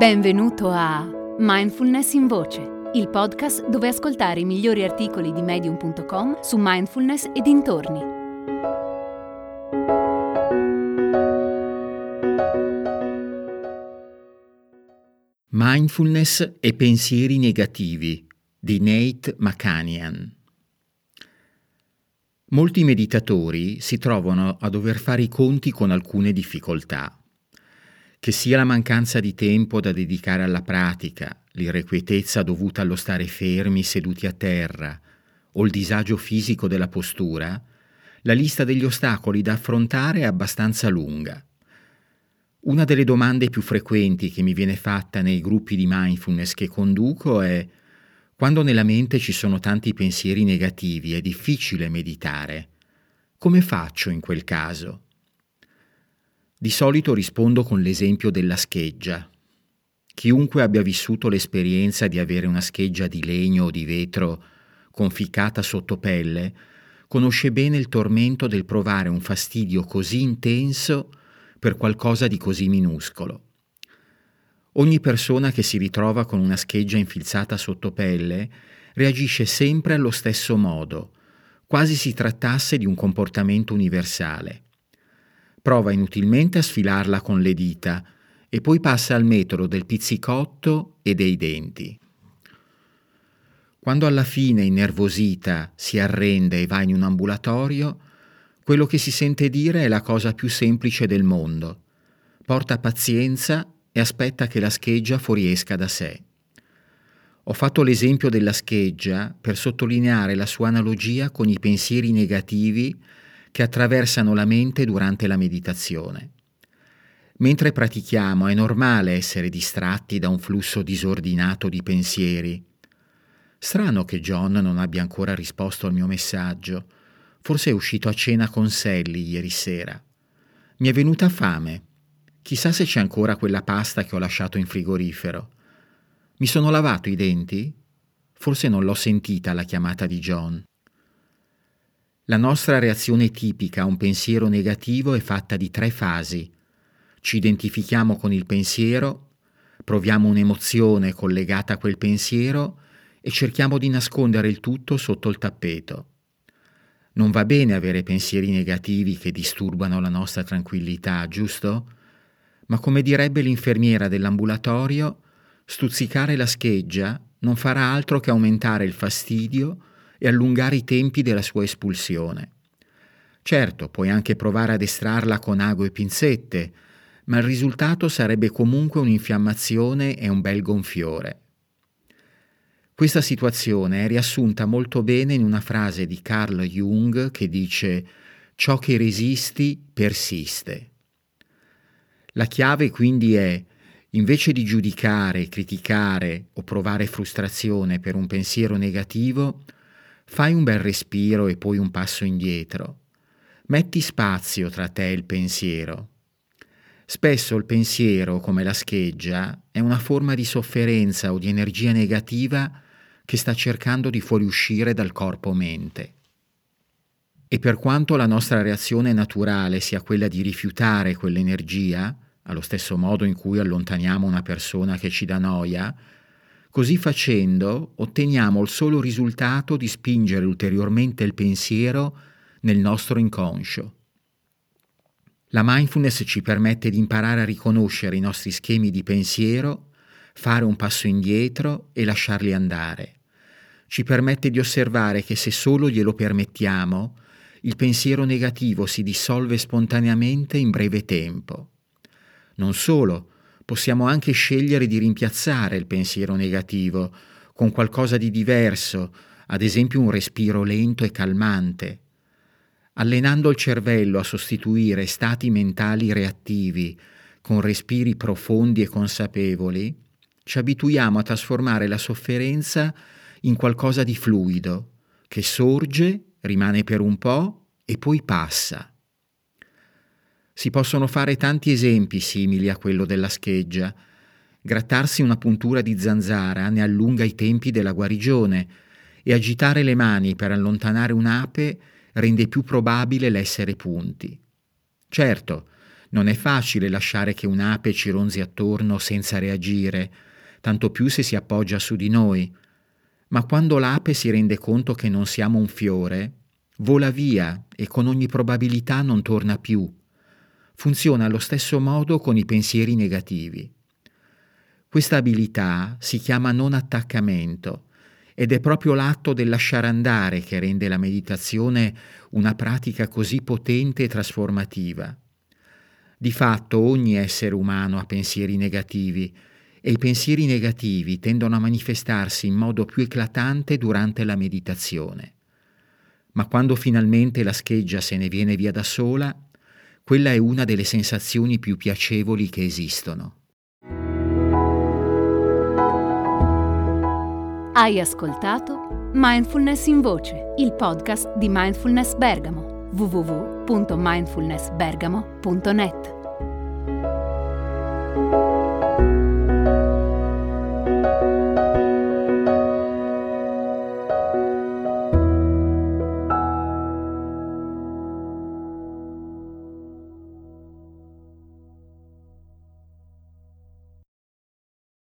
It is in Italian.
Benvenuto a Mindfulness in Voce, il podcast dove ascoltare i migliori articoli di medium.com su mindfulness e dintorni. Mindfulness e pensieri negativi di Nate McCanian. Molti meditatori si trovano a dover fare i conti con alcune difficoltà che sia la mancanza di tempo da dedicare alla pratica, l'irrequietezza dovuta allo stare fermi seduti a terra o il disagio fisico della postura, la lista degli ostacoli da affrontare è abbastanza lunga. Una delle domande più frequenti che mi viene fatta nei gruppi di mindfulness che conduco è quando nella mente ci sono tanti pensieri negativi è difficile meditare. Come faccio in quel caso? Di solito rispondo con l'esempio della scheggia. Chiunque abbia vissuto l'esperienza di avere una scheggia di legno o di vetro conficcata sotto pelle, conosce bene il tormento del provare un fastidio così intenso per qualcosa di così minuscolo. Ogni persona che si ritrova con una scheggia infilzata sotto pelle reagisce sempre allo stesso modo, quasi si trattasse di un comportamento universale. Prova inutilmente a sfilarla con le dita e poi passa al metodo del pizzicotto e dei denti. Quando alla fine, innervosita, si arrende e va in un ambulatorio, quello che si sente dire è la cosa più semplice del mondo. Porta pazienza e aspetta che la scheggia fuoriesca da sé. Ho fatto l'esempio della scheggia per sottolineare la sua analogia con i pensieri negativi che attraversano la mente durante la meditazione. Mentre pratichiamo è normale essere distratti da un flusso disordinato di pensieri. Strano che John non abbia ancora risposto al mio messaggio. Forse è uscito a cena con Sally ieri sera. Mi è venuta fame. Chissà se c'è ancora quella pasta che ho lasciato in frigorifero. Mi sono lavato i denti? Forse non l'ho sentita la chiamata di John. La nostra reazione tipica a un pensiero negativo è fatta di tre fasi. Ci identifichiamo con il pensiero, proviamo un'emozione collegata a quel pensiero e cerchiamo di nascondere il tutto sotto il tappeto. Non va bene avere pensieri negativi che disturbano la nostra tranquillità, giusto? Ma come direbbe l'infermiera dell'ambulatorio, stuzzicare la scheggia non farà altro che aumentare il fastidio e allungare i tempi della sua espulsione. Certo, puoi anche provare ad estrarla con ago e pinzette, ma il risultato sarebbe comunque un'infiammazione e un bel gonfiore. Questa situazione è riassunta molto bene in una frase di Carl Jung che dice ciò che resisti persiste. La chiave quindi è, invece di giudicare, criticare o provare frustrazione per un pensiero negativo, Fai un bel respiro e poi un passo indietro. Metti spazio tra te e il pensiero. Spesso il pensiero, come la scheggia, è una forma di sofferenza o di energia negativa che sta cercando di fuoriuscire dal corpo-mente. E per quanto la nostra reazione naturale sia quella di rifiutare quell'energia, allo stesso modo in cui allontaniamo una persona che ci dà noia, Così facendo otteniamo il solo risultato di spingere ulteriormente il pensiero nel nostro inconscio. La mindfulness ci permette di imparare a riconoscere i nostri schemi di pensiero, fare un passo indietro e lasciarli andare. Ci permette di osservare che se solo glielo permettiamo, il pensiero negativo si dissolve spontaneamente in breve tempo. Non solo, possiamo anche scegliere di rimpiazzare il pensiero negativo con qualcosa di diverso, ad esempio un respiro lento e calmante. Allenando il cervello a sostituire stati mentali reattivi con respiri profondi e consapevoli, ci abituiamo a trasformare la sofferenza in qualcosa di fluido, che sorge, rimane per un po' e poi passa. Si possono fare tanti esempi simili a quello della scheggia. Grattarsi una puntura di zanzara ne allunga i tempi della guarigione e agitare le mani per allontanare un'ape rende più probabile l'essere punti. Certo, Non è facile lasciare che un'ape ci ronzi attorno senza reagire, tanto più se si appoggia su di noi. Ma quando l'ape si rende conto che non siamo un fiore, vola via e con ogni probabilità non torna più. Funziona allo stesso modo con i pensieri negativi. Questa abilità si chiama non attaccamento ed è proprio l'atto del lasciare andare che rende la meditazione una pratica così potente e trasformativa. Di fatto ogni essere umano ha pensieri negativi e i pensieri negativi tendono a manifestarsi in modo più eclatante durante la meditazione. Ma quando finalmente la scheggia se ne viene via da sola, quella è una delle sensazioni più piacevoli che esistono. Hai ascoltato Mindfulness in Voce, il podcast di Mindfulness Bergamo www.mindfulnessbergamo.net